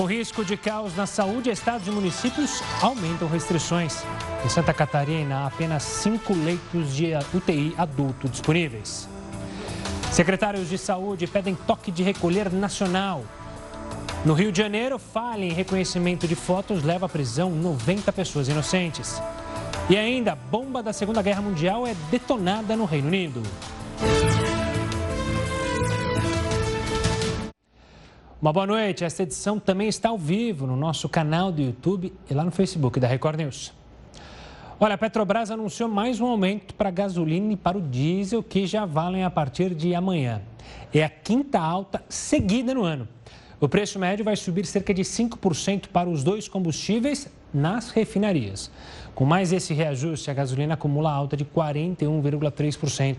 Com risco de caos na saúde, estados e municípios aumentam restrições. Em Santa Catarina, há apenas cinco leitos de UTI adulto disponíveis. Secretários de saúde pedem toque de recolher nacional. No Rio de Janeiro, falha em reconhecimento de fotos leva à prisão 90 pessoas inocentes. E ainda, bomba da Segunda Guerra Mundial é detonada no Reino Unido. Uma boa noite. Esta edição também está ao vivo no nosso canal do YouTube e lá no Facebook da Record News. Olha, a Petrobras anunciou mais um aumento para a gasolina e para o diesel, que já valem a partir de amanhã. É a quinta alta seguida no ano. O preço médio vai subir cerca de 5% para os dois combustíveis nas refinarias. Com mais esse reajuste, a gasolina acumula alta de 41,3%.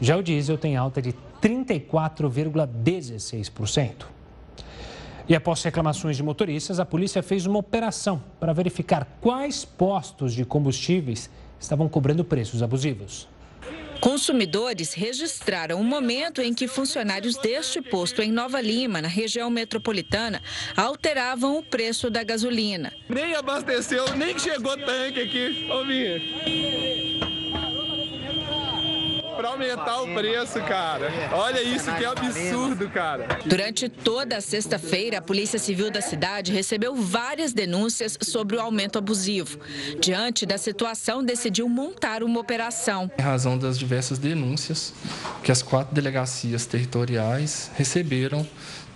Já o diesel tem alta de 34,16%. E após reclamações de motoristas, a polícia fez uma operação para verificar quais postos de combustíveis estavam cobrando preços abusivos. Consumidores registraram o momento em que funcionários deste posto em Nova Lima, na região metropolitana, alteravam o preço da gasolina. Nem abasteceu, nem chegou tanque aqui. Ô, para aumentar o preço, cara. Olha isso, que absurdo, cara. Durante toda a sexta-feira, a Polícia Civil da cidade recebeu várias denúncias sobre o aumento abusivo. Diante da situação, decidiu montar uma operação. Em razão das diversas denúncias que as quatro delegacias territoriais receberam,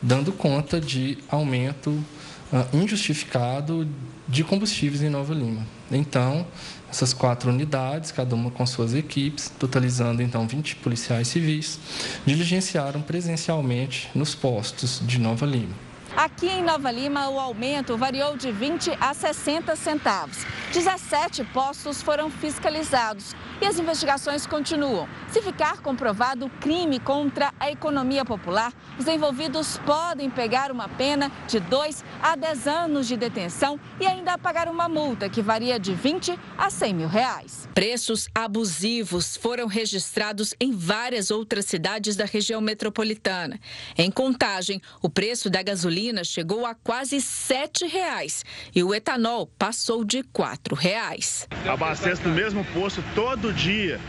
dando conta de aumento uh, injustificado de combustíveis em Nova Lima. Então, essas quatro unidades, cada uma com suas equipes, totalizando então 20 policiais civis, diligenciaram presencialmente nos postos de Nova Lima. Aqui em Nova Lima, o aumento variou de 20 a 60 centavos. 17 postos foram fiscalizados e as investigações continuam. Se ficar comprovado crime contra a economia popular, os envolvidos podem pegar uma pena de 2 a 10 anos de detenção e ainda pagar uma multa que varia de 20 a 100 mil reais. Preços abusivos foram registrados em várias outras cidades da região metropolitana. Em contagem, o preço da gasolina chegou a quase 7 reais e o etanol passou de 4 reais. Abastece no mesmo posto todo dia.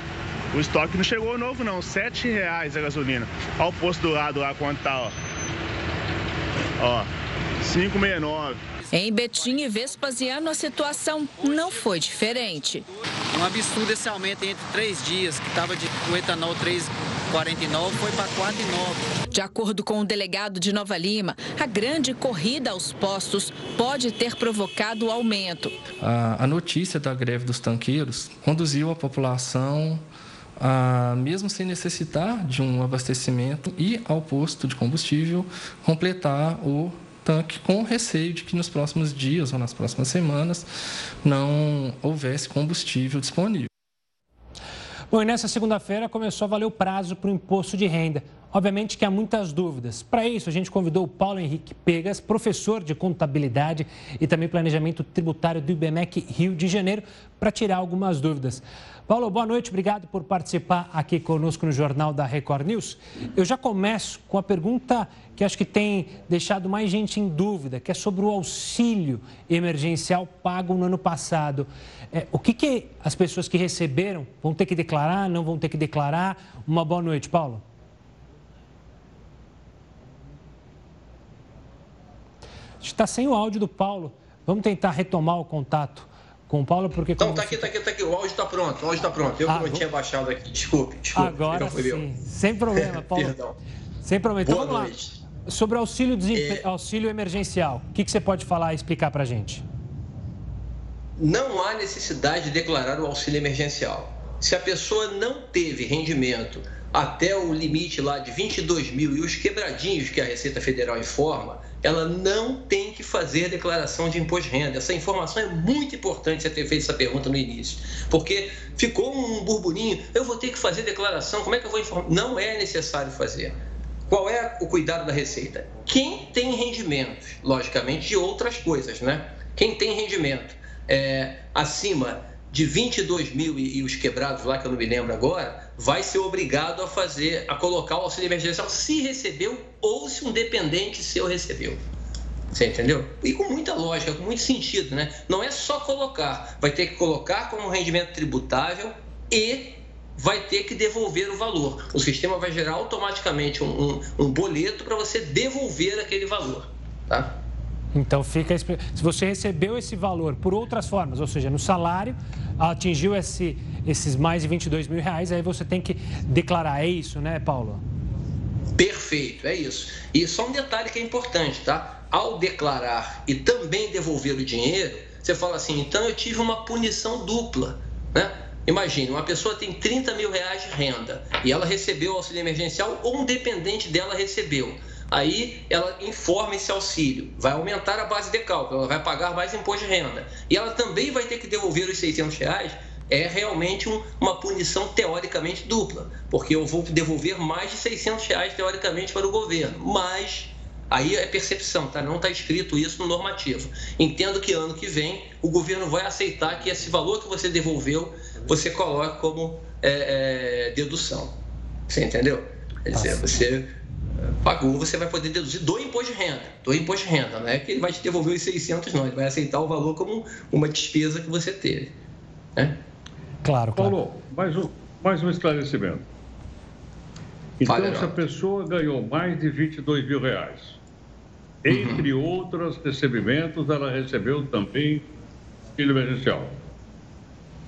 O estoque não chegou novo não, sete reais a gasolina. Olha o posto do lado lá quanto tá, ó. Ó, 569. Em Betim e Vespasiano, a situação não foi diferente. Um absurdo esse aumento entre três dias, que estava de o etanol 3,49 foi para 4,9. De acordo com o delegado de Nova Lima, a grande corrida aos postos pode ter provocado o aumento. A, a notícia da greve dos tanqueiros conduziu a população a, mesmo sem necessitar de um abastecimento, ir ao posto de combustível completar o tanque com receio de que nos próximos dias ou nas próximas semanas não houvesse combustível disponível. Bom, e nessa segunda-feira começou a valer o prazo para o imposto de renda. Obviamente que há muitas dúvidas. Para isso, a gente convidou o Paulo Henrique Pegas, professor de contabilidade e também planejamento tributário do IBMEC Rio de Janeiro, para tirar algumas dúvidas. Paulo, boa noite, obrigado por participar aqui conosco no Jornal da Record News. Eu já começo com a pergunta que acho que tem deixado mais gente em dúvida, que é sobre o auxílio emergencial pago no ano passado. É, o que, que as pessoas que receberam vão ter que declarar, não vão ter que declarar? Uma boa noite, Paulo. A gente está sem o áudio do Paulo. Vamos tentar retomar o contato com o Paulo, porque... Então, tá aqui, tá aqui, tá aqui. O áudio está pronto, o áudio está pronto. Eu ah, não tinha baixado aqui, desculpe, desculpe. Agora sim, sem problema, Paulo. Perdão. Sem problema. Então, Boa vamos noite. lá. Sobre auxílio, é... auxílio emergencial, o que, que você pode falar e explicar para a gente? Não há necessidade de declarar o auxílio emergencial. Se a pessoa não teve rendimento até o limite lá de 22 mil e os quebradinhos que a Receita Federal informa, ela não tem que fazer declaração de imposto de renda. Essa informação é muito importante você ter feito essa pergunta no início, porque ficou um burburinho, eu vou ter que fazer declaração, como é que eu vou informar? Não é necessário fazer. Qual é o cuidado da Receita? Quem tem rendimentos, logicamente, de outras coisas, né? Quem tem rendimento é, acima de 22 mil e, e, os quebrados lá, que eu não me lembro agora, vai ser obrigado a fazer, a colocar o auxílio emergencial se recebeu ou se um dependente seu recebeu. Você entendeu? E com muita lógica, com muito sentido, né? Não é só colocar, vai ter que colocar como rendimento tributável e vai ter que devolver o valor. O sistema vai gerar automaticamente um, um, um boleto para você devolver aquele valor, tá? Então fica se você recebeu esse valor por outras formas, ou seja, no salário atingiu esse, esses mais de 22 mil reais, aí você tem que declarar. É isso, né, Paulo? Perfeito, é isso. E só um detalhe que é importante, tá? Ao declarar e também devolver o dinheiro, você fala assim, então eu tive uma punição dupla, né? Imagine, uma pessoa tem 30 mil reais de renda e ela recebeu o auxílio emergencial ou um dependente dela recebeu. Aí ela informa esse auxílio, vai aumentar a base de cálculo, ela vai pagar mais imposto de renda. E ela também vai ter que devolver os 600 reais é realmente um, uma punição teoricamente dupla, porque eu vou devolver mais de 600 reais teoricamente para o governo, mas aí é percepção, tá? Não está escrito isso no normativo. Entendo que ano que vem o governo vai aceitar que esse valor que você devolveu você coloque como é, é, dedução. Você entendeu? Quer dizer, você pagou, você vai poder deduzir do imposto de renda. Do imposto de renda, não é que ele vai te devolver os 600, não. Ele vai aceitar o valor como uma despesa que você teve. Né? Claro, claro. Paulo, mais um, mais um esclarecimento. Então, Fale, se a pessoa ganhou mais de 22 mil reais, uhum. entre outros recebimentos, ela recebeu também auxílio emergencial.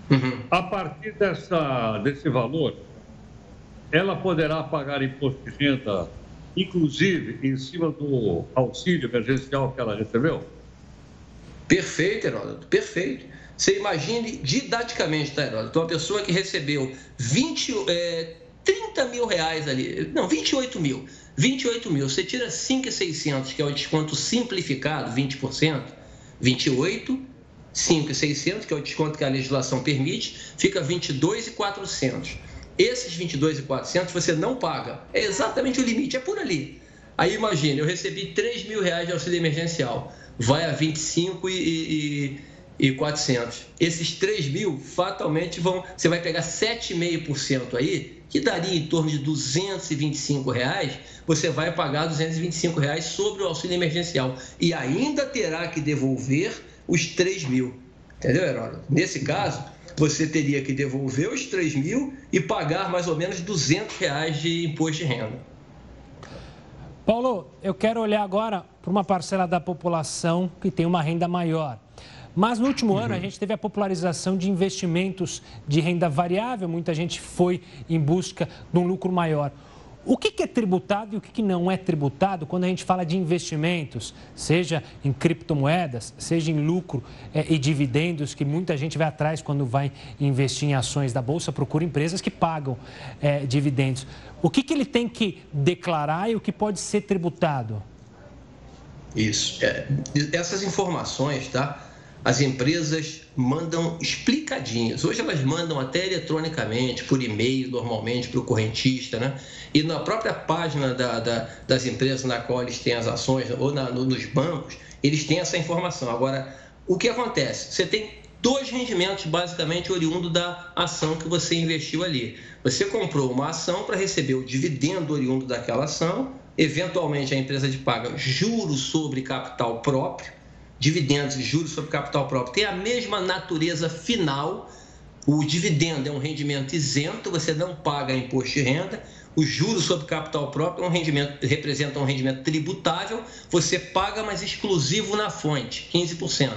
Uhum. A partir dessa, desse valor, ela poderá pagar imposto de renda, inclusive em cima do auxílio emergencial que ela recebeu? Perfeito, Heródoto, perfeito. Você imagine didaticamente, tá, Heródoto? Então, uma pessoa que recebeu 20, é, 30 mil reais ali, não, 28 mil. 28 mil, você tira 5,600, que é o desconto simplificado, 20%, 28, 5,600, que é o desconto que a legislação permite, fica 22,400. Esses 22,400 você não paga. É exatamente o limite, é por ali. Aí imagine, eu recebi 3 mil reais de auxílio emergencial, vai a 25 e, e e 400. Esses 3 mil, fatalmente, vão. Você vai pegar 7,5% aí, que daria em torno de 225 reais. Você vai pagar 225 reais sobre o auxílio emergencial e ainda terá que devolver os 3 mil. Entendeu, Heródoto? Nesse caso, você teria que devolver os 3 mil e pagar mais ou menos 200 reais de imposto de renda. Paulo, eu quero olhar agora para uma parcela da população que tem uma renda maior. Mas no último uhum. ano a gente teve a popularização de investimentos de renda variável, muita gente foi em busca de um lucro maior. O que é tributado e o que não é tributado quando a gente fala de investimentos, seja em criptomoedas, seja em lucro é, e dividendos, que muita gente vai atrás quando vai investir em ações da Bolsa, procura empresas que pagam é, dividendos. O que, que ele tem que declarar e o que pode ser tributado? Isso. É, essas informações, tá? As empresas mandam explicadinhos. Hoje elas mandam até eletronicamente, por e-mail, normalmente, para o correntista, né? E na própria página da, da, das empresas na qual eles têm as ações, ou na, no, nos bancos, eles têm essa informação. Agora, o que acontece? Você tem dois rendimentos, basicamente, oriundo da ação que você investiu ali. Você comprou uma ação para receber o dividendo oriundo daquela ação, eventualmente a empresa te paga juros sobre capital próprio, dividendos e juros sobre capital próprio tem a mesma natureza final. O dividendo é um rendimento isento, você não paga imposto de renda. O juros sobre capital próprio é um rendimento, representa um rendimento tributável, você paga, mas exclusivo na fonte, 15%.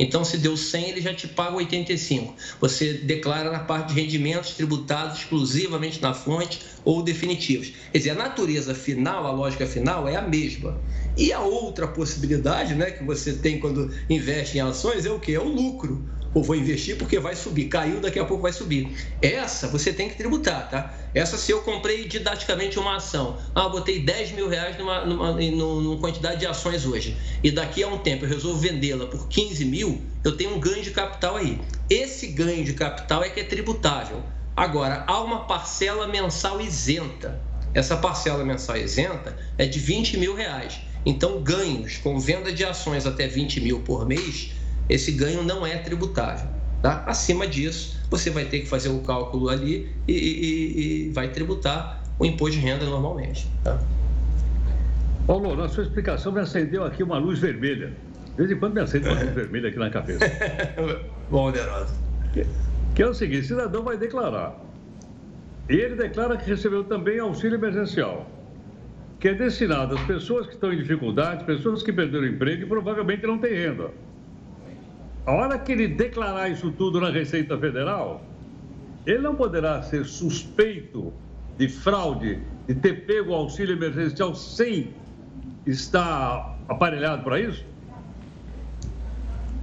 Então, se deu 100, ele já te paga 85. Você declara na parte de rendimentos tributados exclusivamente na fonte ou definitivos. Quer dizer, a natureza final, a lógica final é a mesma. E a outra possibilidade né, que você tem quando investe em ações é o que? É o lucro ou vou investir porque vai subir. Caiu, daqui a pouco vai subir. Essa você tem que tributar, tá? Essa se eu comprei didaticamente uma ação. Ah, botei 10 mil reais numa, numa, numa quantidade de ações hoje. E daqui a um tempo eu resolvo vendê-la por 15 mil, eu tenho um ganho de capital aí. Esse ganho de capital é que é tributável. Agora, há uma parcela mensal isenta. Essa parcela mensal isenta é de 20 mil reais. Então, ganhos com venda de ações até 20 mil por mês esse ganho não é tributável. Tá? Acima disso, você vai ter que fazer o cálculo ali e, e, e vai tributar o imposto de renda normalmente. Tá? Paulo, na sua explicação me acendeu aqui uma luz vermelha. De vez em quando me acende uma luz vermelha aqui na cabeça. Bom, Derosa. Que, que é o seguinte, cidadão vai declarar. E ele declara que recebeu também auxílio emergencial, que é destinado às pessoas que estão em dificuldade, pessoas que perderam emprego e provavelmente não têm renda. A hora que ele declarar isso tudo na Receita Federal, ele não poderá ser suspeito de fraude, de ter pego o auxílio emergencial sem estar aparelhado para isso?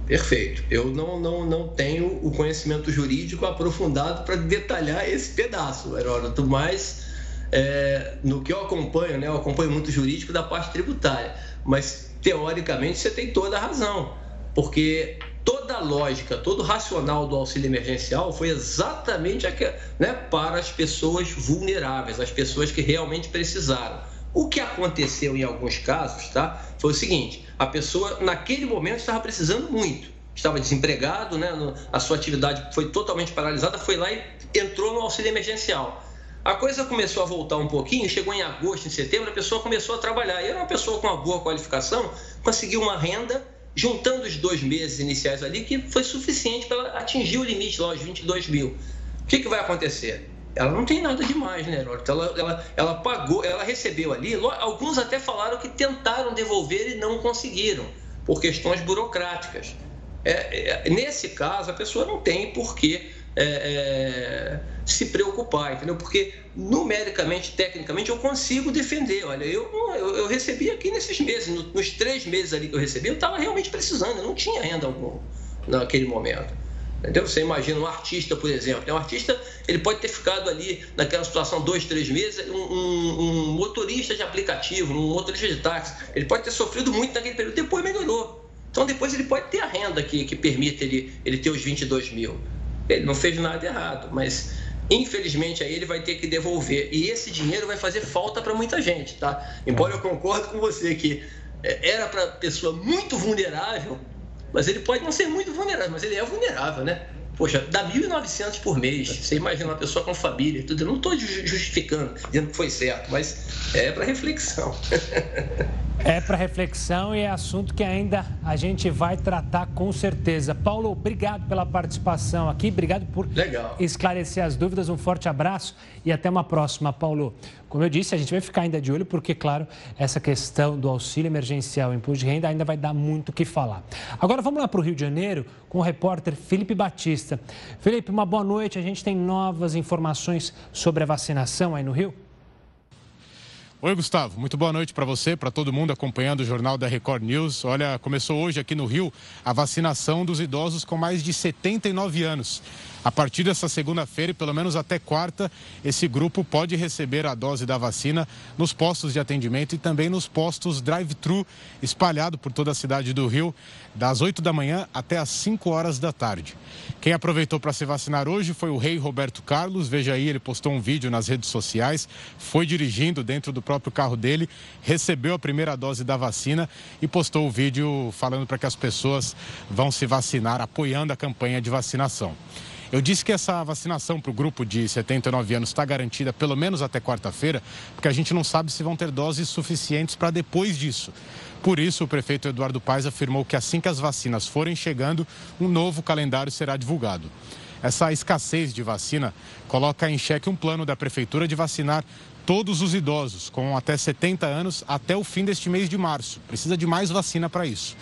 Perfeito. Eu não, não, não tenho o conhecimento jurídico aprofundado para detalhar esse pedaço, Heródoto, mas é, no que eu acompanho, né, eu acompanho muito jurídico da parte tributária, mas teoricamente você tem toda a razão, porque toda a lógica, todo o racional do auxílio emergencial foi exatamente aquele, né, para as pessoas vulneráveis, as pessoas que realmente precisaram. O que aconteceu em alguns casos, tá? Foi o seguinte: a pessoa naquele momento estava precisando muito, estava desempregado, né? A sua atividade foi totalmente paralisada, foi lá e entrou no auxílio emergencial. A coisa começou a voltar um pouquinho, chegou em agosto, em setembro, a pessoa começou a trabalhar. E era uma pessoa com uma boa qualificação, conseguiu uma renda, juntando os dois meses iniciais ali, que foi suficiente para ela atingir o limite lá, os 22 mil. O que, que vai acontecer? ela não tem nada demais, né, Heródoto? Ela, ela, ela pagou, ela recebeu ali. Alguns até falaram que tentaram devolver e não conseguiram, por questões burocráticas. É, é, nesse caso, a pessoa não tem por que é, é, se preocupar, entendeu? Porque numericamente, tecnicamente, eu consigo defender. Olha, eu, eu, eu recebi aqui nesses meses, nos três meses ali que eu recebi, eu estava realmente precisando, eu não tinha renda alguma naquele momento. Entendeu? Você imagina um artista, por exemplo. Um artista ele pode ter ficado ali naquela situação dois, três meses. Um, um, um, motorista de aplicativo, um motorista de táxi, ele pode ter sofrido muito naquele período. Depois melhorou. Então depois ele pode ter a renda que, que permite ele, ele ter os 22 mil. Ele não fez nada errado, mas infelizmente aí ele vai ter que devolver. E esse dinheiro vai fazer falta para muita gente, tá? Embora eu concorde com você que é, era para pessoa muito vulnerável mas ele pode não ser muito vulnerável, mas ele é vulnerável, né? Poxa, dá 1.900 por mês. Você imagina uma pessoa com família, tudo. Eu não estou justificando, dizendo que foi certo, mas é para reflexão. É para reflexão e é assunto que ainda a gente vai tratar com certeza. Paulo, obrigado pela participação aqui, obrigado por Legal. esclarecer as dúvidas. Um forte abraço e até uma próxima, Paulo. Como eu disse, a gente vai ficar ainda de olho, porque, claro, essa questão do auxílio emergencial e imposto de renda ainda vai dar muito o que falar. Agora vamos lá para o Rio de Janeiro com o repórter Felipe Batista. Felipe, uma boa noite. A gente tem novas informações sobre a vacinação aí no Rio? Oi, Gustavo. Muito boa noite para você, para todo mundo acompanhando o Jornal da Record News. Olha, começou hoje aqui no Rio a vacinação dos idosos com mais de 79 anos. A partir dessa segunda-feira e pelo menos até quarta, esse grupo pode receber a dose da vacina nos postos de atendimento e também nos postos drive-thru espalhado por toda a cidade do Rio, das 8 da manhã até as 5 horas da tarde. Quem aproveitou para se vacinar hoje foi o rei Roberto Carlos. Veja aí, ele postou um vídeo nas redes sociais, foi dirigindo dentro do próprio carro dele, recebeu a primeira dose da vacina e postou o vídeo falando para que as pessoas vão se vacinar, apoiando a campanha de vacinação. Eu disse que essa vacinação para o grupo de 79 anos está garantida pelo menos até quarta-feira, porque a gente não sabe se vão ter doses suficientes para depois disso. Por isso, o prefeito Eduardo Paes afirmou que assim que as vacinas forem chegando, um novo calendário será divulgado. Essa escassez de vacina coloca em xeque um plano da prefeitura de vacinar todos os idosos com até 70 anos até o fim deste mês de março. Precisa de mais vacina para isso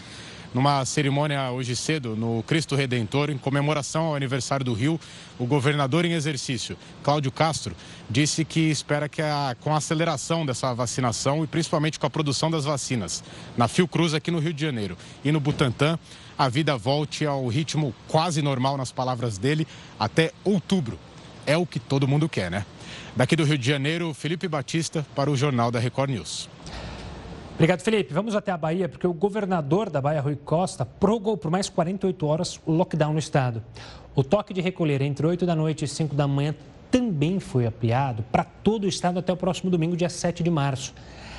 numa cerimônia hoje cedo no Cristo Redentor, em comemoração ao aniversário do Rio, o governador em exercício, Cláudio Castro, disse que espera que a, com a aceleração dessa vacinação e principalmente com a produção das vacinas na Fiocruz aqui no Rio de Janeiro e no Butantã, a vida volte ao ritmo quase normal, nas palavras dele, até outubro. É o que todo mundo quer, né? Daqui do Rio de Janeiro, Felipe Batista para o Jornal da Record News. Obrigado, Felipe. Vamos até a Bahia, porque o governador da Bahia, Rui Costa, prorrogou por mais 48 horas o lockdown no estado. O toque de recolher entre 8 da noite e 5 da manhã também foi ampliado para todo o estado até o próximo domingo, dia 7 de março.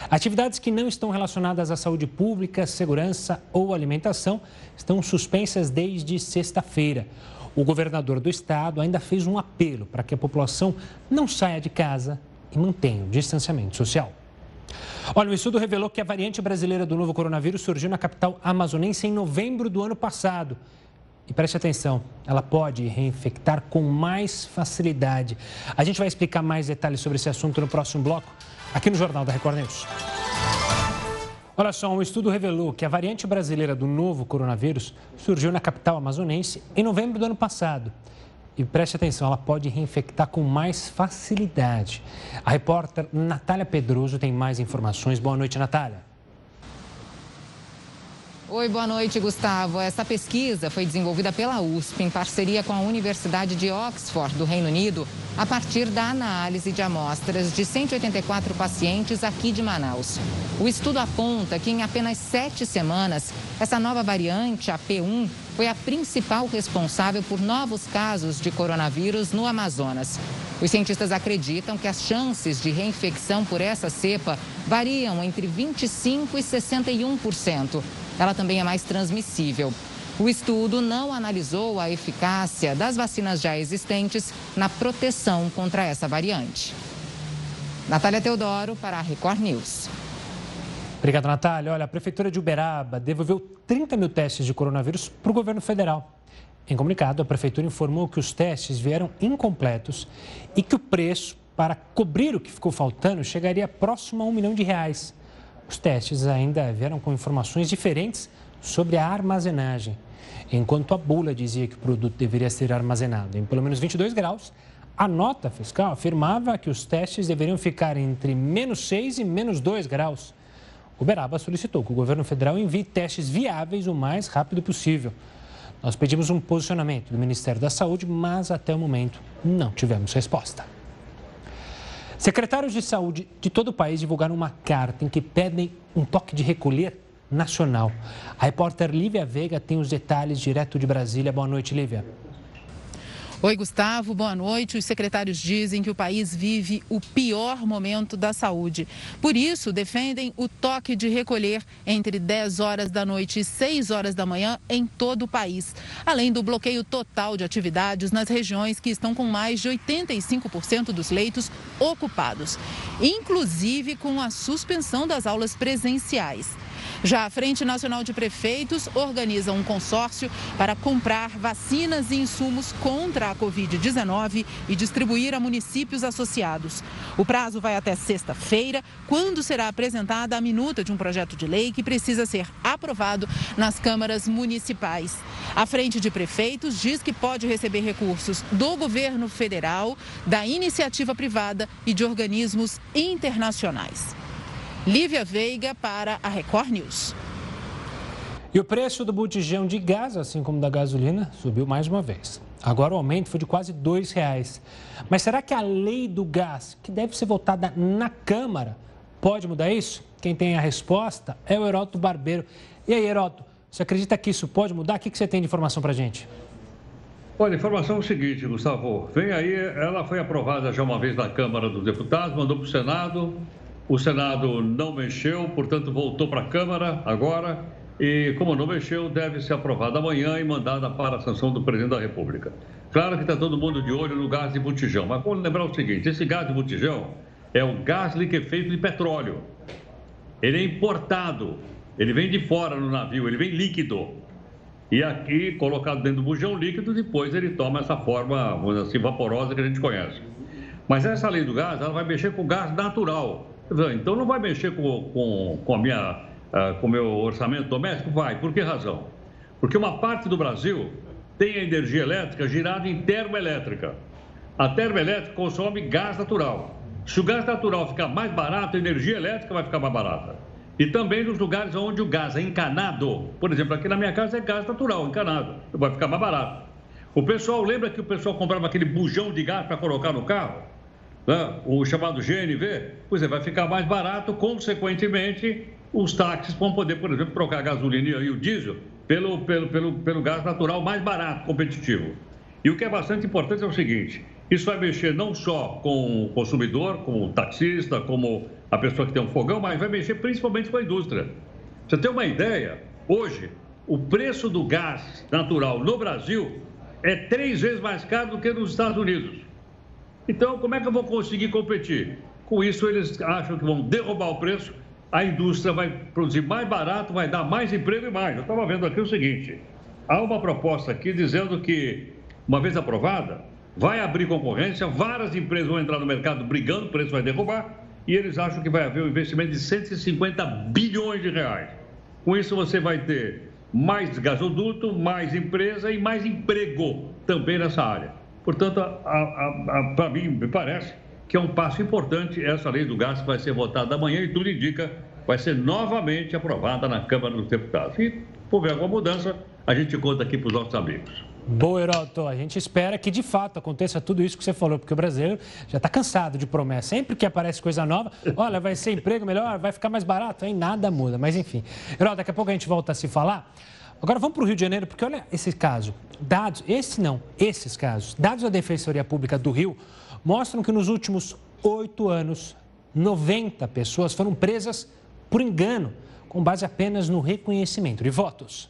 Atividades que não estão relacionadas à saúde pública, segurança ou alimentação estão suspensas desde sexta-feira. O governador do estado ainda fez um apelo para que a população não saia de casa e mantenha o distanciamento social. Olha, o estudo revelou que a variante brasileira do novo coronavírus surgiu na capital amazonense em novembro do ano passado. E preste atenção, ela pode reinfectar com mais facilidade. A gente vai explicar mais detalhes sobre esse assunto no próximo bloco, aqui no Jornal da Record News. Olha só, um estudo revelou que a variante brasileira do novo coronavírus surgiu na capital amazonense em novembro do ano passado. E preste atenção, ela pode reinfectar com mais facilidade. A repórter Natália Pedroso tem mais informações. Boa noite, Natália. Oi, boa noite, Gustavo. Essa pesquisa foi desenvolvida pela USP em parceria com a Universidade de Oxford, do Reino Unido, a partir da análise de amostras de 184 pacientes aqui de Manaus. O estudo aponta que em apenas sete semanas, essa nova variante, a P1, foi a principal responsável por novos casos de coronavírus no Amazonas. Os cientistas acreditam que as chances de reinfecção por essa cepa variam entre 25% e 61% ela também é mais transmissível. O estudo não analisou a eficácia das vacinas já existentes na proteção contra essa variante. Natália Teodoro, para a Record News. Obrigado, Natália. Olha, a Prefeitura de Uberaba devolveu 30 mil testes de coronavírus para o governo federal. Em comunicado, a Prefeitura informou que os testes vieram incompletos e que o preço para cobrir o que ficou faltando chegaria próximo a um milhão de reais. Os testes ainda vieram com informações diferentes sobre a armazenagem. Enquanto a bula dizia que o produto deveria ser armazenado em pelo menos 22 graus, a nota fiscal afirmava que os testes deveriam ficar entre menos 6 e menos 2 graus. O Beraba solicitou que o governo federal envie testes viáveis o mais rápido possível. Nós pedimos um posicionamento do Ministério da Saúde, mas até o momento não tivemos resposta. Secretários de saúde de todo o país divulgaram uma carta em que pedem um toque de recolher nacional. A repórter Lívia Veiga tem os detalhes direto de Brasília. Boa noite, Lívia. Oi, Gustavo, boa noite. Os secretários dizem que o país vive o pior momento da saúde. Por isso, defendem o toque de recolher entre 10 horas da noite e 6 horas da manhã em todo o país, além do bloqueio total de atividades nas regiões que estão com mais de 85% dos leitos ocupados, inclusive com a suspensão das aulas presenciais. Já a Frente Nacional de Prefeitos organiza um consórcio para comprar vacinas e insumos contra a Covid-19 e distribuir a municípios associados. O prazo vai até sexta-feira, quando será apresentada a minuta de um projeto de lei que precisa ser aprovado nas câmaras municipais. A Frente de Prefeitos diz que pode receber recursos do governo federal, da iniciativa privada e de organismos internacionais. Lívia Veiga para a Record News. E o preço do botijão de gás, assim como da gasolina, subiu mais uma vez. Agora o aumento foi de quase R$ reais. Mas será que a lei do gás, que deve ser votada na Câmara, pode mudar isso? Quem tem a resposta é o Heroto Barbeiro. E aí, Heroto, você acredita que isso pode mudar? O que você tem de informação para gente? Olha, a informação é o seguinte, Gustavo. Vem aí, ela foi aprovada já uma vez na Câmara dos Deputados, mandou para o Senado. O Senado não mexeu, portanto, voltou para a Câmara agora. E, como não mexeu, deve ser aprovada amanhã e mandada para a sanção do presidente da República. Claro que está todo mundo de olho no gás de botijão, mas vamos lembrar o seguinte: esse gás de botijão é o gás liquefeito de petróleo. Ele é importado, ele vem de fora no navio, ele vem líquido. E aqui, colocado dentro do bujão líquido, depois ele toma essa forma, vamos dizer assim, vaporosa que a gente conhece. Mas essa lei do gás, ela vai mexer com o gás natural. Então não vai mexer com, com, com a minha, uh, com o meu orçamento doméstico? Vai. Por que razão? Porque uma parte do Brasil tem a energia elétrica girada em termoelétrica. A termoelétrica consome gás natural. Se o gás natural ficar mais barato, a energia elétrica vai ficar mais barata. E também nos lugares onde o gás é encanado. Por exemplo, aqui na minha casa é gás natural, encanado. Vai ficar mais barato. O pessoal, lembra que o pessoal comprava aquele bujão de gás para colocar no carro? Né, o chamado GNV, pois é, vai ficar mais barato, consequentemente, os táxis vão poder, por exemplo, trocar a gasolina e o diesel pelo, pelo, pelo, pelo gás natural mais barato, competitivo. E o que é bastante importante é o seguinte: isso vai mexer não só com o consumidor, com o taxista, como a pessoa que tem um fogão, mas vai mexer principalmente com a indústria. Você tem uma ideia? Hoje, o preço do gás natural no Brasil é três vezes mais caro do que nos Estados Unidos. Então, como é que eu vou conseguir competir? Com isso, eles acham que vão derrubar o preço, a indústria vai produzir mais barato, vai dar mais emprego e mais. Eu estava vendo aqui o seguinte: há uma proposta aqui dizendo que, uma vez aprovada, vai abrir concorrência, várias empresas vão entrar no mercado brigando, o preço vai derrubar, e eles acham que vai haver um investimento de 150 bilhões de reais. Com isso, você vai ter mais gasoduto, mais empresa e mais emprego também nessa área. Portanto, para mim, me parece que é um passo importante essa lei do gás que vai ser votada amanhã e tudo indica vai ser novamente aprovada na Câmara dos Deputados. E, por ver alguma mudança, a gente conta aqui para os nossos amigos. Boa, Heroto. A gente espera que de fato aconteça tudo isso que você falou, porque o brasileiro já está cansado de promessa. Sempre que aparece coisa nova, olha, vai ser emprego melhor, vai ficar mais barato, aí nada muda. Mas enfim. Heroto, daqui a pouco a gente volta a se falar. Agora vamos para o Rio de Janeiro, porque olha esse caso. Dados, esse não, esses casos. Dados da Defensoria Pública do Rio mostram que nos últimos oito anos, 90 pessoas foram presas por engano, com base apenas no reconhecimento de votos.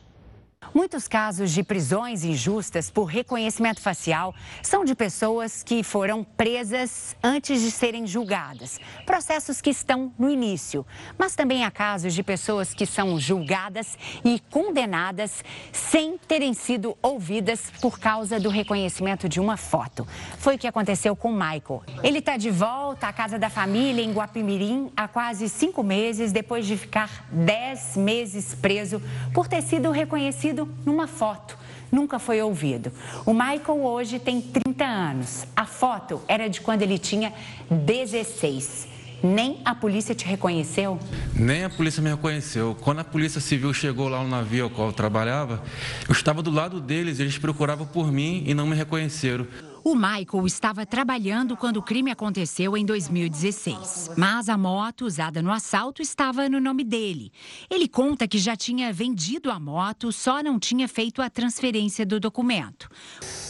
Muitos casos de prisões injustas por reconhecimento facial são de pessoas que foram presas antes de serem julgadas, processos que estão no início. Mas também há casos de pessoas que são julgadas e condenadas sem terem sido ouvidas por causa do reconhecimento de uma foto. Foi o que aconteceu com Michael. Ele está de volta à casa da família em Guapimirim há quase cinco meses, depois de ficar dez meses preso por ter sido reconhecido numa foto. Nunca foi ouvido. O Michael hoje tem 30 anos. A foto era de quando ele tinha 16. Nem a polícia te reconheceu? Nem a polícia me reconheceu. Quando a polícia civil chegou lá no navio ao qual eu trabalhava, eu estava do lado deles, eles procuravam por mim e não me reconheceram. O Michael estava trabalhando quando o crime aconteceu em 2016, mas a moto usada no assalto estava no nome dele. Ele conta que já tinha vendido a moto, só não tinha feito a transferência do documento.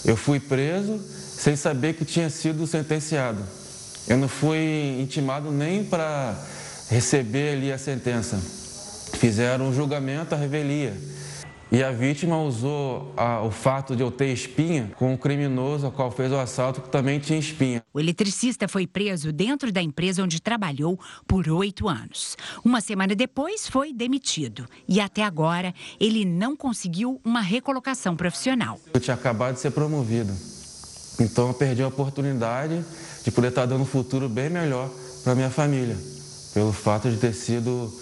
Eu fui preso sem saber que tinha sido sentenciado. Eu não fui intimado nem para receber ali a sentença. Fizeram um julgamento à revelia. E a vítima usou a, o fato de eu ter espinha com o criminoso ao qual fez o assalto, que também tinha espinha. O eletricista foi preso dentro da empresa onde trabalhou por oito anos. Uma semana depois, foi demitido. E até agora, ele não conseguiu uma recolocação profissional. Eu tinha acabado de ser promovido. Então, eu perdi a oportunidade de poder estar dando um futuro bem melhor para minha família, pelo fato de ter sido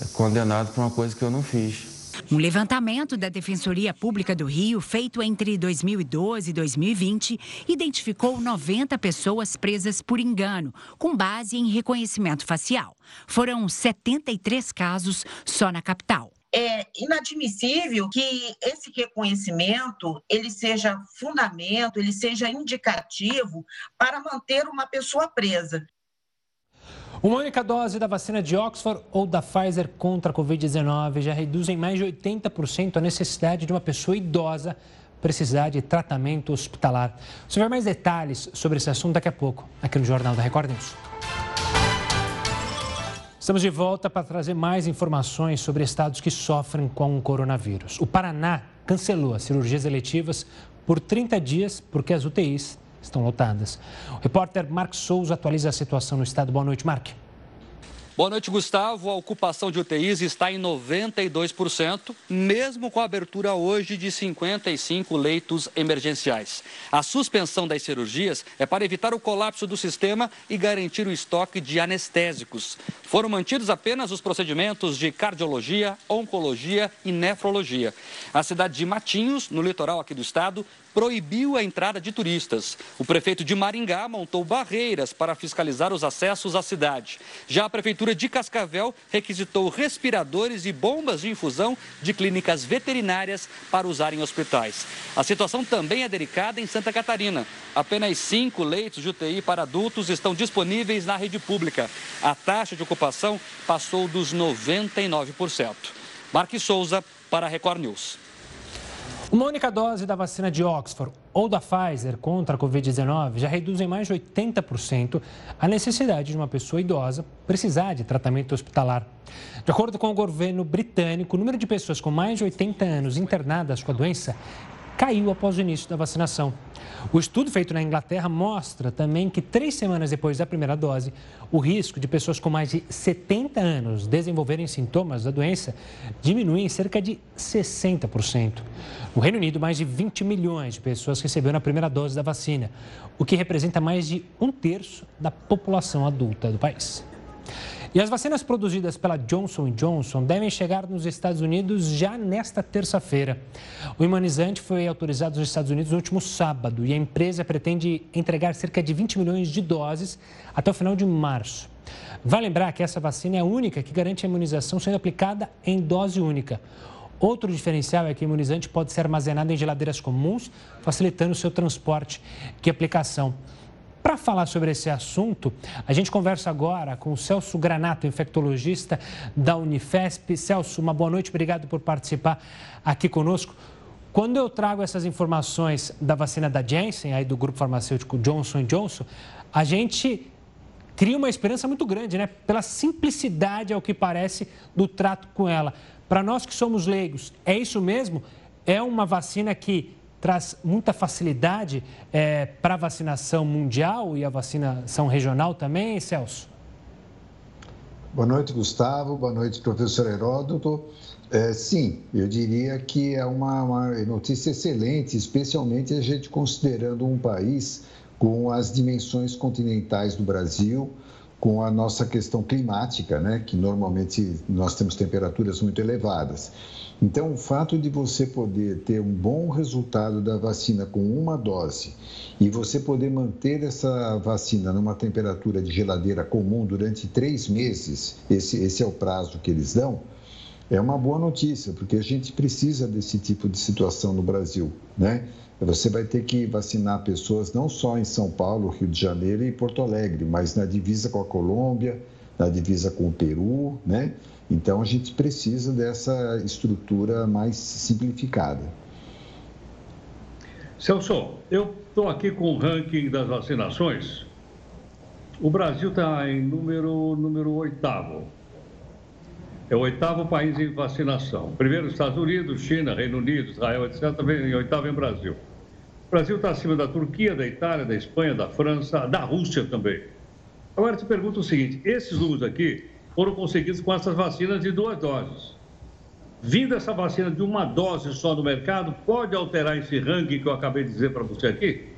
eh, condenado por uma coisa que eu não fiz. Um levantamento da Defensoria Pública do Rio, feito entre 2012 e 2020, identificou 90 pessoas presas por engano, com base em reconhecimento facial. Foram 73 casos só na capital é inadmissível que esse reconhecimento ele seja fundamento, ele seja indicativo para manter uma pessoa presa. Uma única dose da vacina de Oxford ou da Pfizer contra a Covid-19 já reduz em mais de 80% a necessidade de uma pessoa idosa precisar de tratamento hospitalar. Você vai mais detalhes sobre esse assunto daqui a pouco, aqui no Jornal da Record News. Estamos de volta para trazer mais informações sobre estados que sofrem com o coronavírus. O Paraná cancelou as cirurgias eletivas por 30 dias porque as UTIs estão lotadas. O repórter Marcos Souza atualiza a situação no estado. Boa noite, Mark. Boa noite, Gustavo. A ocupação de UTIs está em 92%, mesmo com a abertura hoje de 55 leitos emergenciais. A suspensão das cirurgias é para evitar o colapso do sistema e garantir o estoque de anestésicos. Foram mantidos apenas os procedimentos de cardiologia, oncologia e nefrologia. A cidade de Matinhos, no litoral aqui do estado, proibiu a entrada de turistas. O prefeito de Maringá montou barreiras para fiscalizar os acessos à cidade. Já a prefeitura de Cascavel requisitou respiradores e bombas de infusão de clínicas veterinárias para usar em hospitais. A situação também é delicada em Santa Catarina. Apenas cinco leitos de UTI para adultos estão disponíveis na rede pública. A taxa de ocupação passou dos 99%. Marques Souza, para a Record News. Uma única dose da vacina de Oxford ou da Pfizer contra a Covid-19 já reduz em mais de 80% a necessidade de uma pessoa idosa precisar de tratamento hospitalar. De acordo com o governo britânico, o número de pessoas com mais de 80 anos internadas com a doença caiu após o início da vacinação. O estudo feito na Inglaterra mostra também que três semanas depois da primeira dose, o risco de pessoas com mais de 70 anos desenvolverem sintomas da doença diminui em cerca de 60%. No Reino Unido, mais de 20 milhões de pessoas receberam a primeira dose da vacina, o que representa mais de um terço da população adulta do país. E as vacinas produzidas pela Johnson Johnson devem chegar nos Estados Unidos já nesta terça-feira. O imunizante foi autorizado nos Estados Unidos no último sábado e a empresa pretende entregar cerca de 20 milhões de doses até o final de março. Vale lembrar que essa vacina é a única que garante a imunização sendo aplicada em dose única. Outro diferencial é que o imunizante pode ser armazenado em geladeiras comuns, facilitando o seu transporte e aplicação. Para falar sobre esse assunto, a gente conversa agora com o Celso Granato, infectologista da Unifesp. Celso, uma boa noite, obrigado por participar aqui conosco. Quando eu trago essas informações da vacina da Janssen, aí do grupo farmacêutico Johnson Johnson, a gente cria uma esperança muito grande, né? Pela simplicidade, ao que parece, do trato com ela. Para nós que somos leigos, é isso mesmo? É uma vacina que traz muita facilidade é, para a vacinação mundial e a vacinação regional também, Celso? Boa noite, Gustavo. Boa noite, professor Heródoto. É, sim, eu diria que é uma, uma notícia excelente, especialmente a gente considerando um país com as dimensões continentais do Brasil, com a nossa questão climática, né, que normalmente nós temos temperaturas muito elevadas. Então, o fato de você poder ter um bom resultado da vacina com uma dose e você poder manter essa vacina numa temperatura de geladeira comum durante três meses, esse, esse é o prazo que eles dão, é uma boa notícia, porque a gente precisa desse tipo de situação no Brasil, né? Você vai ter que vacinar pessoas não só em São Paulo, Rio de Janeiro e Porto Alegre, mas na divisa com a Colômbia, na divisa com o Peru, né? Então a gente precisa dessa estrutura mais simplificada. Celso, eu estou aqui com o ranking das vacinações. O Brasil está em número, número oitavo. É o oitavo país em vacinação. Primeiro, Estados Unidos, China, Reino Unido, Israel, etc. Em oitavo em Brasil. O Brasil está acima da Turquia, da Itália, da Espanha, da França, da Rússia também. Agora, te pergunto o seguinte: esses números aqui foram conseguidos com essas vacinas de duas doses. Vindo essa vacina de uma dose só no mercado, pode alterar esse ranking que eu acabei de dizer para você aqui?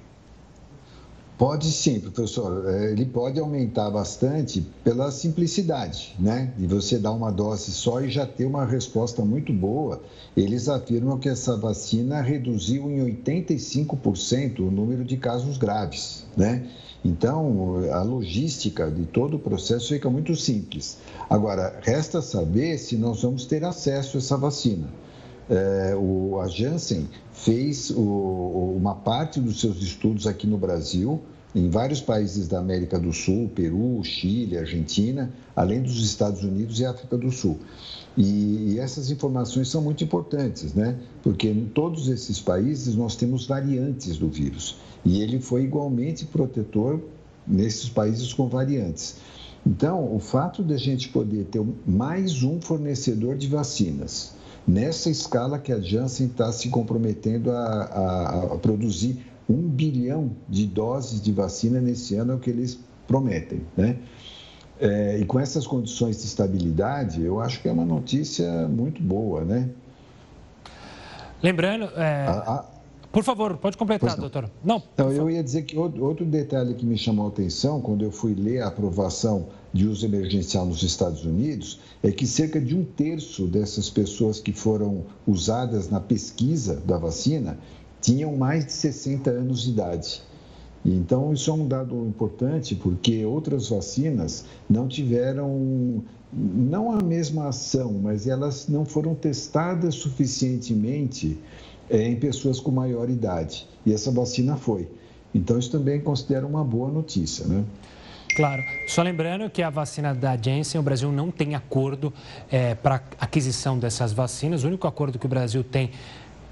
Pode sim, professor. É, ele pode aumentar bastante pela simplicidade, né? De você dar uma dose só e já ter uma resposta muito boa. Eles afirmam que essa vacina reduziu em 85% o número de casos graves, né? Então, a logística de todo o processo fica muito simples. Agora, resta saber se nós vamos ter acesso a essa vacina. É, o, a Janssen fez o, uma parte dos seus estudos aqui no Brasil, em vários países da América do Sul, Peru, Chile, Argentina, além dos Estados Unidos e África do Sul. E, e, essas informações são muito importantes, né? Porque em todos esses países nós temos variantes do vírus. E ele foi igualmente protetor nesses países com variantes. Então, o fato de a gente poder ter mais um fornecedor de vacinas, nessa escala que a Janssen está se comprometendo a, a, a, produzir um bilhão de doses de vacina nesse ano, é o que eles prometem, né? É, e com essas condições de estabilidade, eu acho que é uma notícia muito boa, né? Lembrando, é... a, por favor, pode completar, não. doutor. Não. Então, eu ia dizer que outro detalhe que me chamou a atenção quando eu fui ler a aprovação de uso emergencial nos Estados Unidos é que cerca de um terço dessas pessoas que foram usadas na pesquisa da vacina tinham mais de 60 anos de idade. Então, isso é um dado importante porque outras vacinas não tiveram, não a mesma ação, mas elas não foram testadas suficientemente é, em pessoas com maior idade. E essa vacina foi. Então, isso também considera uma boa notícia, né? Claro. Só lembrando que a vacina da Janssen, o Brasil não tem acordo é, para aquisição dessas vacinas. O único acordo que o Brasil tem,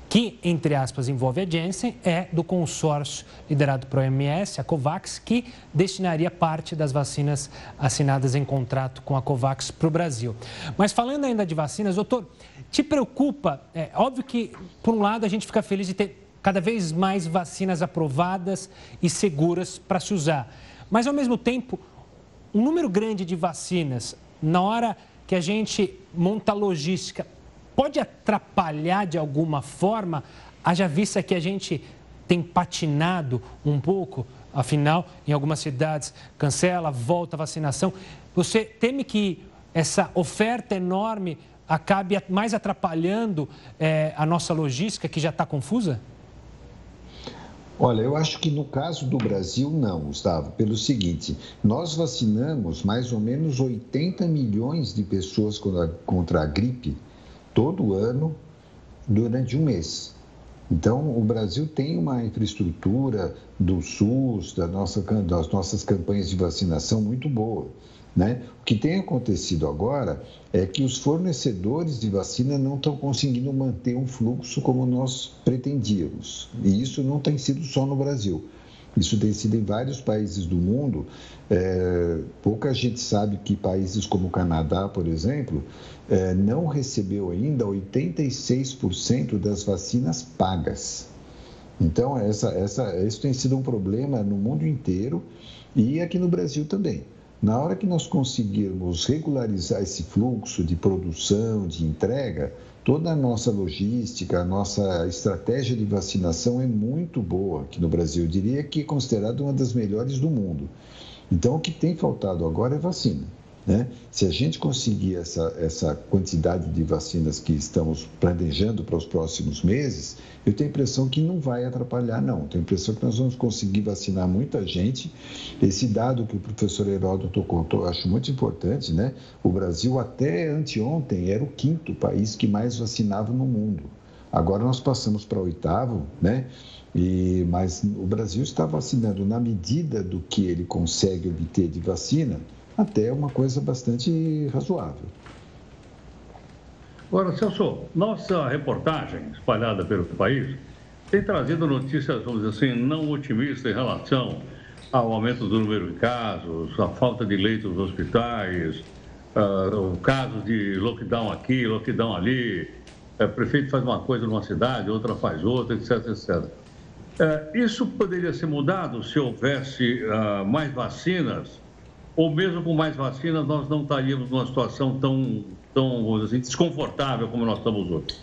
que, entre aspas, envolve a Janssen, é do consórcio liderado pela OMS, a COVAX, que destinaria parte das vacinas assinadas em contrato com a COVAX para o Brasil. Mas falando ainda de vacinas, doutor, te preocupa? É óbvio que, por um lado, a gente fica feliz de ter cada vez mais vacinas aprovadas e seguras para se usar. Mas, ao mesmo tempo, um número grande de vacinas, na hora que a gente monta a logística, pode atrapalhar de alguma forma, haja vista que a gente tem patinado um pouco, afinal, em algumas cidades cancela, volta a vacinação. Você teme que essa oferta enorme acabe mais atrapalhando é, a nossa logística, que já está confusa? Olha, eu acho que no caso do Brasil, não, Gustavo, pelo seguinte: nós vacinamos mais ou menos 80 milhões de pessoas contra a gripe todo ano durante um mês. Então, o Brasil tem uma infraestrutura do SUS, da nossa, das nossas campanhas de vacinação muito boa. Né? O que tem acontecido agora é que os fornecedores de vacina não estão conseguindo manter um fluxo como nós pretendíamos. E isso não tem sido só no Brasil. Isso tem sido em vários países do mundo. É, pouca gente sabe que países como o Canadá, por exemplo, é, não recebeu ainda 86% das vacinas pagas. Então, essa, essa, isso tem sido um problema no mundo inteiro e aqui no Brasil também. Na hora que nós conseguirmos regularizar esse fluxo de produção, de entrega, toda a nossa logística, a nossa estratégia de vacinação é muito boa aqui no Brasil. Eu diria que é considerada uma das melhores do mundo. Então, o que tem faltado agora é vacina. Né? Se a gente conseguir essa, essa quantidade de vacinas que estamos planejando para os próximos meses, eu tenho a impressão que não vai atrapalhar, não. Tenho a impressão que nós vamos conseguir vacinar muita gente. Esse dado que o professor Heródoto contou, eu acho muito importante, né? O Brasil, até anteontem, era o quinto país que mais vacinava no mundo. Agora nós passamos para o oitavo, né? E, mas o Brasil está vacinando na medida do que ele consegue obter de vacina até uma coisa bastante razoável. Agora, Celso, nossa reportagem espalhada pelo país tem trazido notícias, vamos dizer assim, não otimistas em relação ao aumento do número de casos, a falta de leitos nos hospitais, uh, o caso de lockdown aqui, lockdown ali, uh, o prefeito faz uma coisa numa cidade, outra faz outra, etc, etc. Uh, isso poderia ser mudado se houvesse uh, mais vacinas ou mesmo com mais vacinas, nós não estaríamos numa situação tão, tão assim, desconfortável como nós estamos hoje?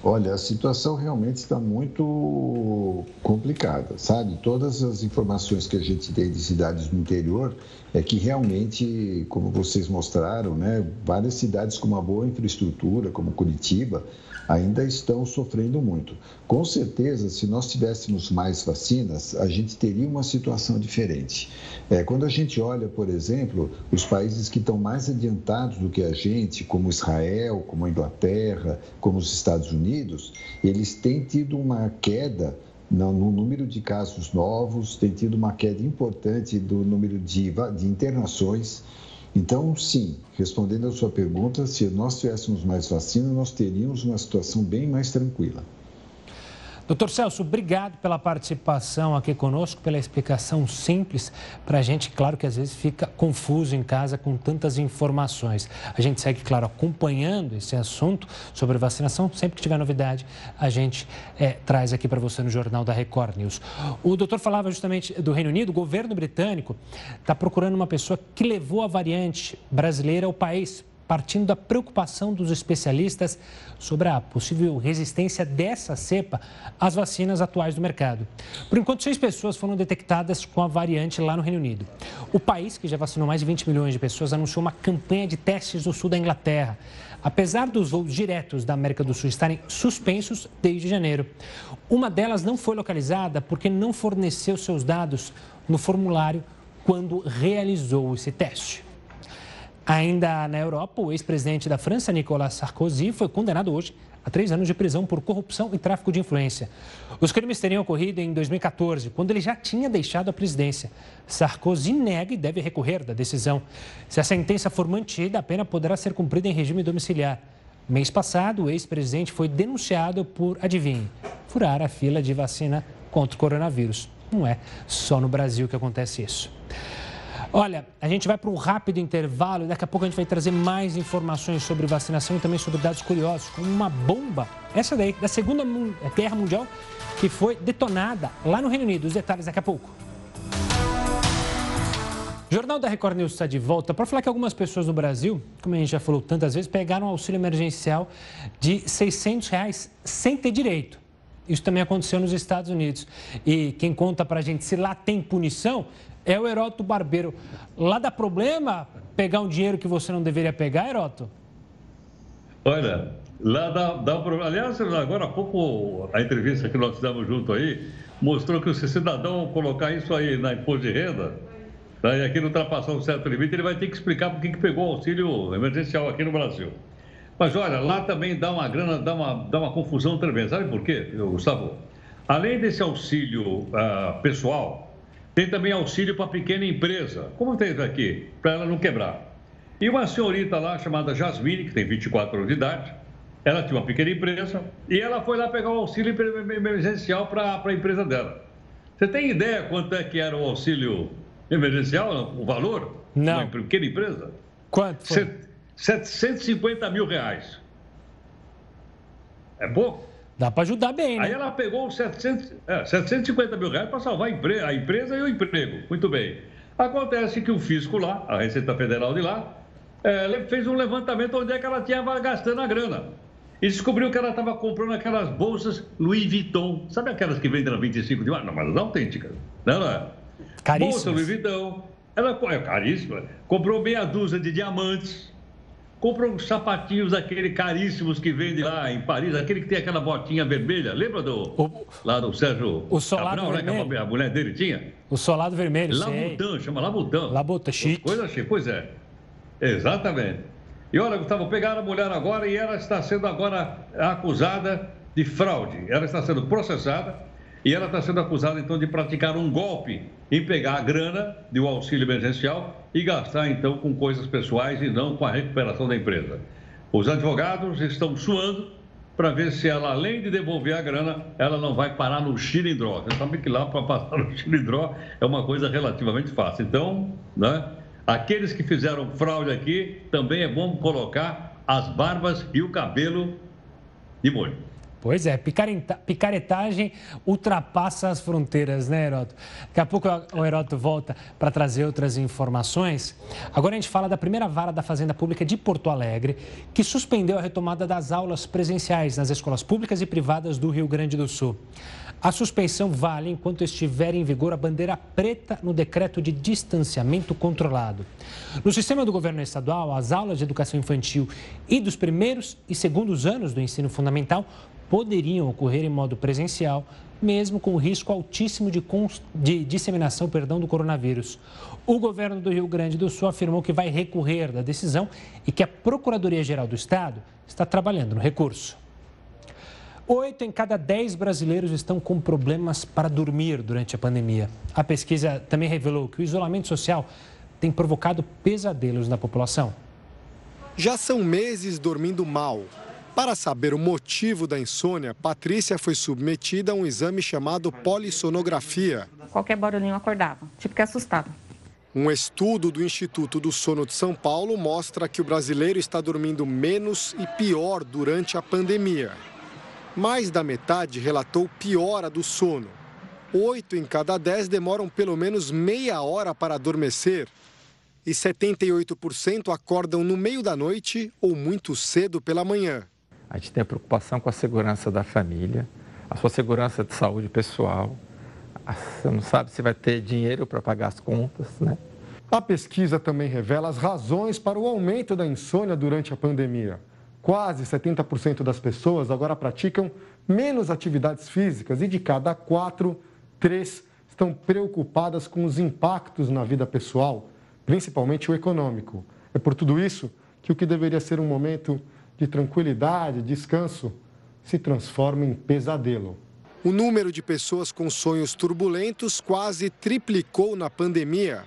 Olha, a situação realmente está muito complicada, sabe? Todas as informações que a gente tem de cidades no interior é que realmente, como vocês mostraram, né, várias cidades com uma boa infraestrutura, como Curitiba, ainda estão sofrendo muito. Com certeza, se nós tivéssemos mais vacinas, a gente teria uma situação diferente. É, quando a gente olha, por exemplo, os países que estão mais adiantados do que a gente, como Israel, como a Inglaterra, como os Estados Unidos, eles têm tido uma queda no, número de casos novos, tem tido uma queda importante do número de, de internações. Então, sim, respondendo à sua pergunta, se nós tivéssemos mais vacina, nós teríamos uma situação bem mais tranquila. Doutor Celso, obrigado pela participação aqui conosco, pela explicação simples para a gente. Claro que às vezes fica confuso em casa com tantas informações. A gente segue, claro, acompanhando esse assunto sobre vacinação. Sempre que tiver novidade, a gente é, traz aqui para você no Jornal da Record News. O doutor falava justamente do Reino Unido. O governo britânico está procurando uma pessoa que levou a variante brasileira ao país partindo da preocupação dos especialistas sobre a possível resistência dessa cepa às vacinas atuais do mercado. Por enquanto, seis pessoas foram detectadas com a variante lá no Reino Unido. O país, que já vacinou mais de 20 milhões de pessoas, anunciou uma campanha de testes no sul da Inglaterra. Apesar dos voos diretos da América do Sul estarem suspensos desde janeiro, uma delas não foi localizada porque não forneceu seus dados no formulário quando realizou esse teste. Ainda na Europa, o ex-presidente da França, Nicolas Sarkozy, foi condenado hoje a três anos de prisão por corrupção e tráfico de influência. Os crimes teriam ocorrido em 2014, quando ele já tinha deixado a presidência. Sarkozy nega e deve recorrer da decisão. Se a sentença for mantida, a pena poderá ser cumprida em regime domiciliar. Mês passado, o ex-presidente foi denunciado por, adivinhe, furar a fila de vacina contra o coronavírus. Não é só no Brasil que acontece isso. Olha, a gente vai para um rápido intervalo e daqui a pouco a gente vai trazer mais informações sobre vacinação e também sobre dados curiosos, como uma bomba, essa daí, da Segunda Guerra Mundial, que foi detonada lá no Reino Unido. Os detalhes daqui a pouco. Jornal da Record News está de volta para falar que algumas pessoas no Brasil, como a gente já falou tantas vezes, pegaram um auxílio emergencial de 600 reais sem ter direito. Isso também aconteceu nos Estados Unidos. E quem conta para a gente se lá tem punição é o Heroto Barbeiro. Lá dá problema pegar um dinheiro que você não deveria pegar, Heroto? Olha, lá dá, dá problema. Aliás, agora há pouco, a entrevista que nós fizemos junto aí, mostrou que se o cidadão colocar isso aí na imposto de renda, né, e aqui não ultrapassar um certo limite, ele vai ter que explicar por que pegou o auxílio emergencial aqui no Brasil. Mas olha, lá também dá uma grana, dá uma, dá uma confusão tremenda. Sabe por quê, Gustavo? Além desse auxílio uh, pessoal, tem também auxílio para pequena empresa, como tem aqui, para ela não quebrar. E uma senhorita lá chamada Jasmine, que tem 24 anos de idade, ela tinha uma pequena empresa e ela foi lá pegar o auxílio emergencial para a empresa dela. Você tem ideia quanto é que era o auxílio emergencial, o valor? Não. Uma pequena empresa? Quanto? Foi? 750 mil reais. É pouco? Dá para ajudar bem, né? Aí ela pegou 700, é, 750 mil reais para salvar a, empre a empresa e o emprego. Muito bem. Acontece que o fisco lá, a Receita Federal de lá, é, fez um levantamento onde é que ela tinha gastando a grana. E descobriu que ela estava comprando aquelas bolsas Louis Vuitton. Sabe aquelas que vendem na 25 de março? Não, mas as autênticas. Não, não é? Bolsa Louis Vuitton. Ela é caríssima. Comprou meia dúzia de diamantes compra uns sapatinhos aquele caríssimos que vende lá em Paris, aquele que tem aquela botinha vermelha. Lembra do o, lá do Sérgio o solado Cabral, vermelho. né? Que a mulher dele tinha? O solado vermelho, Labutan, chama Labutan. Labutan, chique. Coisa chique, pois é. Exatamente. E olha, Gustavo, pegaram a mulher agora e ela está sendo agora acusada de fraude. Ela está sendo processada e ela está sendo acusada, então, de praticar um golpe em pegar a grana do auxílio emergencial e gastar, então, com coisas pessoais e não com a recuperação da empresa. Os advogados estão suando para ver se ela, além de devolver a grana, ela não vai parar no xilindró. Você sabe que lá para passar no xilindró é uma coisa relativamente fácil. Então, né, aqueles que fizeram fraude aqui, também é bom colocar as barbas e o cabelo de molho. Pois é, picaretagem ultrapassa as fronteiras, né, Heroto? Daqui a pouco o Heroto volta para trazer outras informações. Agora a gente fala da primeira vara da Fazenda Pública de Porto Alegre, que suspendeu a retomada das aulas presenciais nas escolas públicas e privadas do Rio Grande do Sul. A suspensão vale enquanto estiver em vigor a bandeira preta no decreto de distanciamento controlado. No sistema do governo estadual, as aulas de educação infantil e dos primeiros e segundos anos do ensino fundamental poderiam ocorrer em modo presencial, mesmo com o risco altíssimo de, de disseminação perdão, do coronavírus. O governo do Rio Grande do Sul afirmou que vai recorrer da decisão e que a Procuradoria-Geral do Estado está trabalhando no recurso. Oito em cada dez brasileiros estão com problemas para dormir durante a pandemia. A pesquisa também revelou que o isolamento social tem provocado pesadelos na população. Já são meses dormindo mal. Para saber o motivo da insônia, Patrícia foi submetida a um exame chamado polissonografia. Qualquer barulhinho acordava, tipo que assustava. Um estudo do Instituto do Sono de São Paulo mostra que o brasileiro está dormindo menos e pior durante a pandemia. Mais da metade relatou piora do sono. Oito em cada dez demoram pelo menos meia hora para adormecer. E 78% acordam no meio da noite ou muito cedo pela manhã. A gente tem a preocupação com a segurança da família, a sua segurança de saúde pessoal. Você não sabe se vai ter dinheiro para pagar as contas, né? A pesquisa também revela as razões para o aumento da insônia durante a pandemia. Quase 70% das pessoas agora praticam menos atividades físicas e de cada quatro, três estão preocupadas com os impactos na vida pessoal, principalmente o econômico. É por tudo isso que o que deveria ser um momento de tranquilidade, descanso, se transforma em pesadelo. O número de pessoas com sonhos turbulentos quase triplicou na pandemia.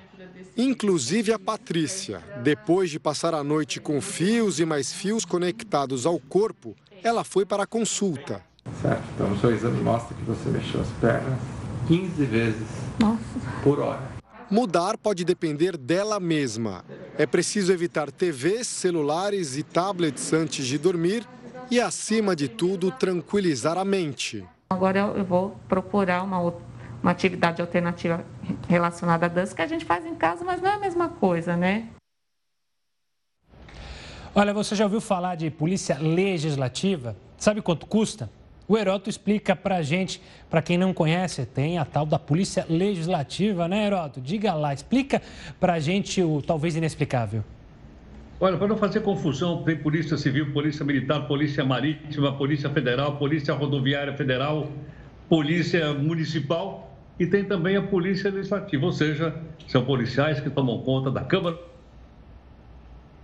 Inclusive a Patrícia. Depois de passar a noite com fios e mais fios conectados ao corpo, ela foi para a consulta. Certo, então o seu exame mostra que você mexeu as pernas 15 vezes Nossa. por hora. Mudar pode depender dela mesma. É preciso evitar TVs, celulares e tablets antes de dormir e, acima de tudo, tranquilizar a mente. Agora eu vou procurar uma, uma atividade alternativa relacionada à dança que a gente faz em casa, mas não é a mesma coisa, né? Olha, você já ouviu falar de polícia legislativa? Sabe quanto custa? O Heroto explica para a gente, para quem não conhece, tem a tal da Polícia Legislativa, né, Heroto? Diga lá, explica para a gente o talvez inexplicável. Olha, para não fazer confusão, tem Polícia Civil, Polícia Militar, Polícia Marítima, Polícia Federal, Polícia Rodoviária Federal, Polícia Municipal e tem também a Polícia Legislativa, ou seja, são policiais que tomam conta da Câmara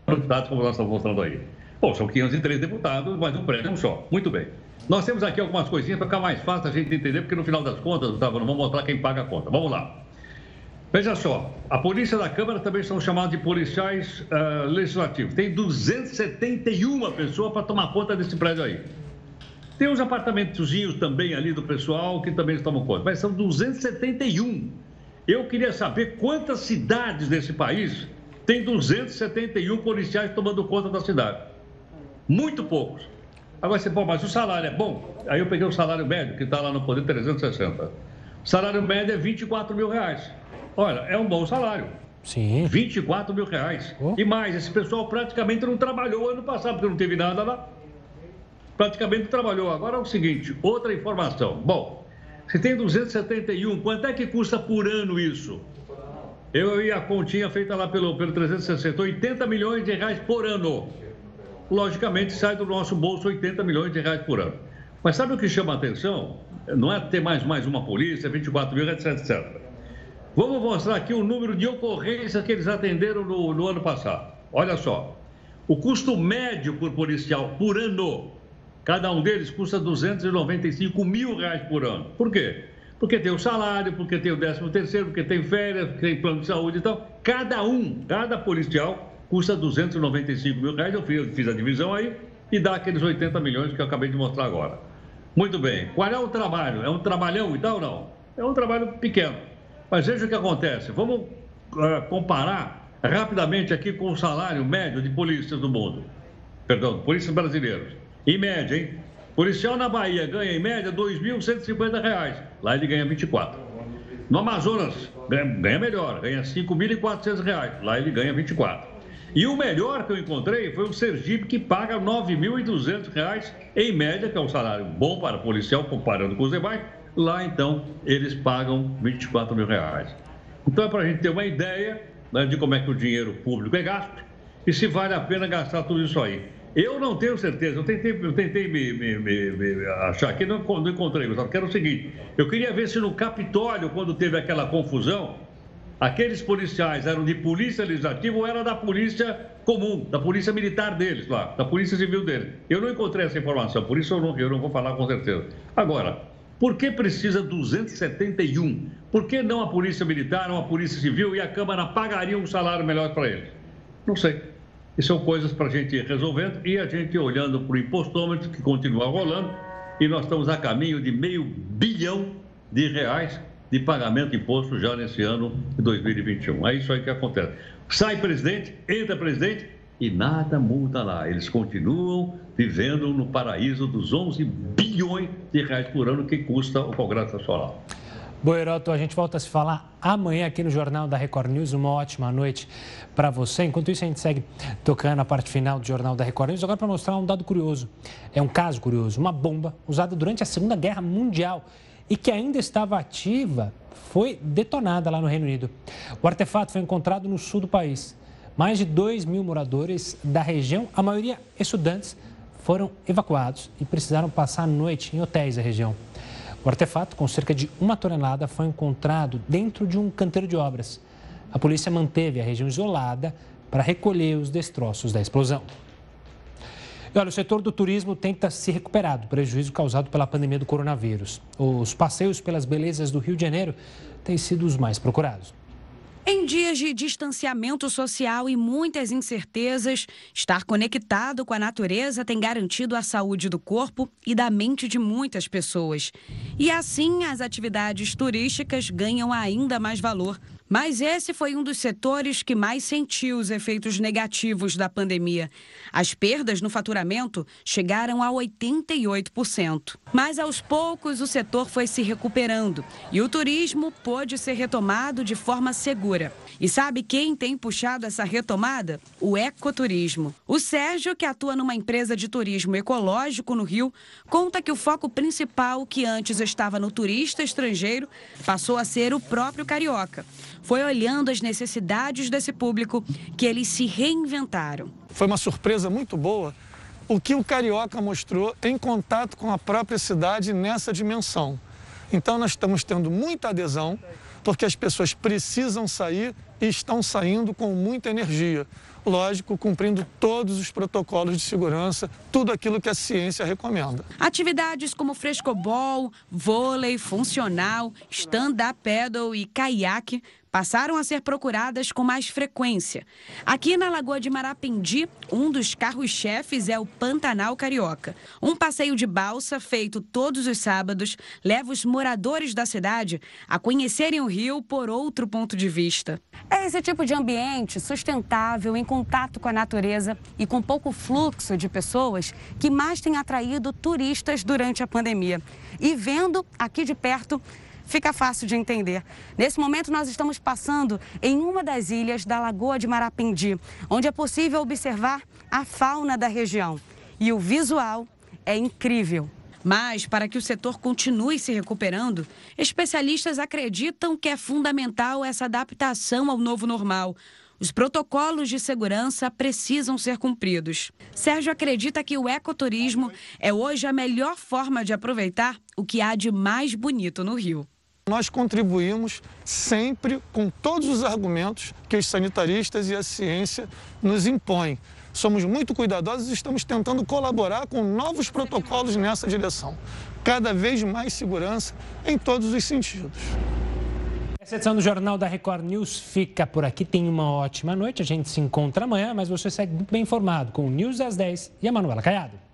dos Deputados, como nós estamos mostrando aí. Bom, são 503 deputados, mas um prédio é só. Muito bem. Nós temos aqui algumas coisinhas para ficar mais fácil a gente entender, porque no final das contas, Gustavo, não vamos mostrar quem paga a conta. Vamos lá. Veja só, a polícia da Câmara também são chamados de policiais uh, legislativos. Tem 271 pessoas para tomar conta desse prédio aí. Tem uns apartamentozinhos também ali do pessoal que também tomam conta, mas são 271. Eu queria saber quantas cidades desse país tem 271 policiais tomando conta da cidade. Muito poucos. Agora você, pô, mas o salário é bom? Aí eu peguei o salário médio, que está lá no Poder 360. O salário médio é 24 mil reais. Olha, é um bom salário. Sim. 24 mil reais. Oh. E mais, esse pessoal praticamente não trabalhou ano passado, porque não teve nada lá. Praticamente não trabalhou. Agora é o seguinte, outra informação. Bom, se tem 271, quanto é que custa por ano isso? Eu e a continha feita lá pelo, pelo 360, 80 milhões de reais por ano logicamente sai do nosso bolso 80 milhões de reais por ano. Mas sabe o que chama a atenção? Não é ter mais, mais uma polícia, 24 mil, etc, etc. Vamos mostrar aqui o número de ocorrências que eles atenderam no, no ano passado. Olha só, o custo médio por policial por ano, cada um deles custa 295 mil reais por ano. Por quê? Porque tem o salário, porque tem o 13 terceiro, porque tem férias, porque tem plano de saúde e tal. Cada um, cada policial custa 295 mil reais. Eu fiz, fiz a divisão aí e dá aqueles 80 milhões que eu acabei de mostrar agora. Muito bem. Qual é o trabalho? É um trabalhão e tal? Não. É um trabalho pequeno. Mas veja o que acontece. Vamos uh, comparar rapidamente aqui com o salário médio de polícias do mundo. Perdão, polícias brasileiros. Em média, hein? Policial na Bahia ganha em média R$ 2.150. Lá ele ganha 24. No Amazonas ganha, ganha melhor, ganha R$ 5.400. Lá ele ganha 24. E o melhor que eu encontrei foi o Sergipe, que paga R$ 9.200 em média, que é um salário bom para policial, comparando com os demais. Lá, então, eles pagam 24 mil reais. Então, é para a gente ter uma ideia né, de como é que o dinheiro público é gasto e se vale a pena gastar tudo isso aí. Eu não tenho certeza, eu tentei, eu tentei me, me, me, me achar aqui, não, não encontrei, Gustavo, que era o seguinte: eu queria ver se no Capitólio, quando teve aquela confusão, aqueles policiais eram de polícia legislativa ou era da polícia comum, da polícia militar deles lá, da polícia civil deles. Eu não encontrei essa informação, por isso eu não, eu não vou falar com certeza. Agora, por que precisa 271? Por que não a polícia militar ou a polícia civil e a Câmara pagariam um salário melhor para eles? Não sei. E são coisas para a gente ir resolvendo e a gente olhando para o impostômetro que continua rolando e nós estamos a caminho de meio bilhão de reais de pagamento de imposto já nesse ano de 2021. É isso aí que acontece. Sai presidente, entra presidente e nada muda lá. Eles continuam vivendo no paraíso dos 11 bilhões de reais por ano que custa o Congresso Nacional. Boeroto, a gente volta a se falar amanhã aqui no Jornal da Record News. Uma ótima noite para você. Enquanto isso, a gente segue tocando a parte final do Jornal da Record News. Agora, para mostrar um dado curioso. É um caso curioso. Uma bomba usada durante a Segunda Guerra Mundial e que ainda estava ativa foi detonada lá no Reino Unido. O artefato foi encontrado no sul do país. Mais de 2 mil moradores da região, a maioria estudantes, foram evacuados e precisaram passar a noite em hotéis da região. O artefato, com cerca de uma tonelada, foi encontrado dentro de um canteiro de obras. A polícia manteve a região isolada para recolher os destroços da explosão. Olha, o setor do turismo tenta se recuperar do prejuízo causado pela pandemia do coronavírus. Os passeios pelas belezas do Rio de Janeiro têm sido os mais procurados. Em dias de distanciamento social e muitas incertezas, estar conectado com a natureza tem garantido a saúde do corpo e da mente de muitas pessoas. E assim, as atividades turísticas ganham ainda mais valor Mas esse foi um dos setores que mais sentiu os efeitos negativos da pandemia. As perdas no faturamento chegaram a 88%. Mas aos poucos o setor foi se recuperando e o turismo pôde ser retomado de forma segura. E sabe quem tem puxado essa retomada? O ecoturismo. O Sérgio, que atua numa empresa de turismo ecológico no Rio, conta que o foco principal, que antes estava no turista estrangeiro, passou a ser o próprio carioca. Foi olhando as necessidades desse público que eles se reinventaram. Foi uma surpresa muito boa o que o carioca mostrou em contato com a própria cidade nessa dimensão. Então, nós estamos tendo muita adesão, porque as pessoas precisam sair e estão saindo com muita energia. Lógico, cumprindo todos os protocolos de segurança, tudo aquilo que a ciência recomenda. Atividades como frescobol, vôlei funcional, stand-up paddle e caiaque passaram a ser procuradas com mais frequência. Aqui na Lagoa de Marapendi, um dos carros-chefes é o Pantanal Carioca. Um passeio de balsa feito todos os sábados leva os moradores da cidade a conhecerem o rio por outro ponto de vista. É esse tipo de ambiente sustentável, em contato com a natureza e com pouco fluxo de pessoas que mais tem atraído turistas durante a pandemia. E vendo aqui de perto, fica fácil de entender. Nesse momento, nós estamos passando em uma das ilhas da Lagoa de Marapendi, onde é possível observar a fauna da região. E o visual é incrível. Mas, para que o setor continue se recuperando, especialistas acreditam que é fundamental essa adaptação ao novo normal. Os protocolos de segurança precisam ser cumpridos. Sérgio acredita que o ecoturismo é hoje a melhor forma de aproveitar o que há de mais bonito no Rio. Nós contribuímos sempre com todos os argumentos que os sanitaristas e a ciência nos impõem. Somos muito cuidadosos e estamos tentando colaborar com novos protocolos nessa direção. Cada vez mais segurança em todos os sentidos. Essa edição do Jornal da Record News fica por aqui. Tenha uma ótima noite. A gente se encontra amanhã, mas você segue muito bem informado com o News às 10 e a Manuela Caiado.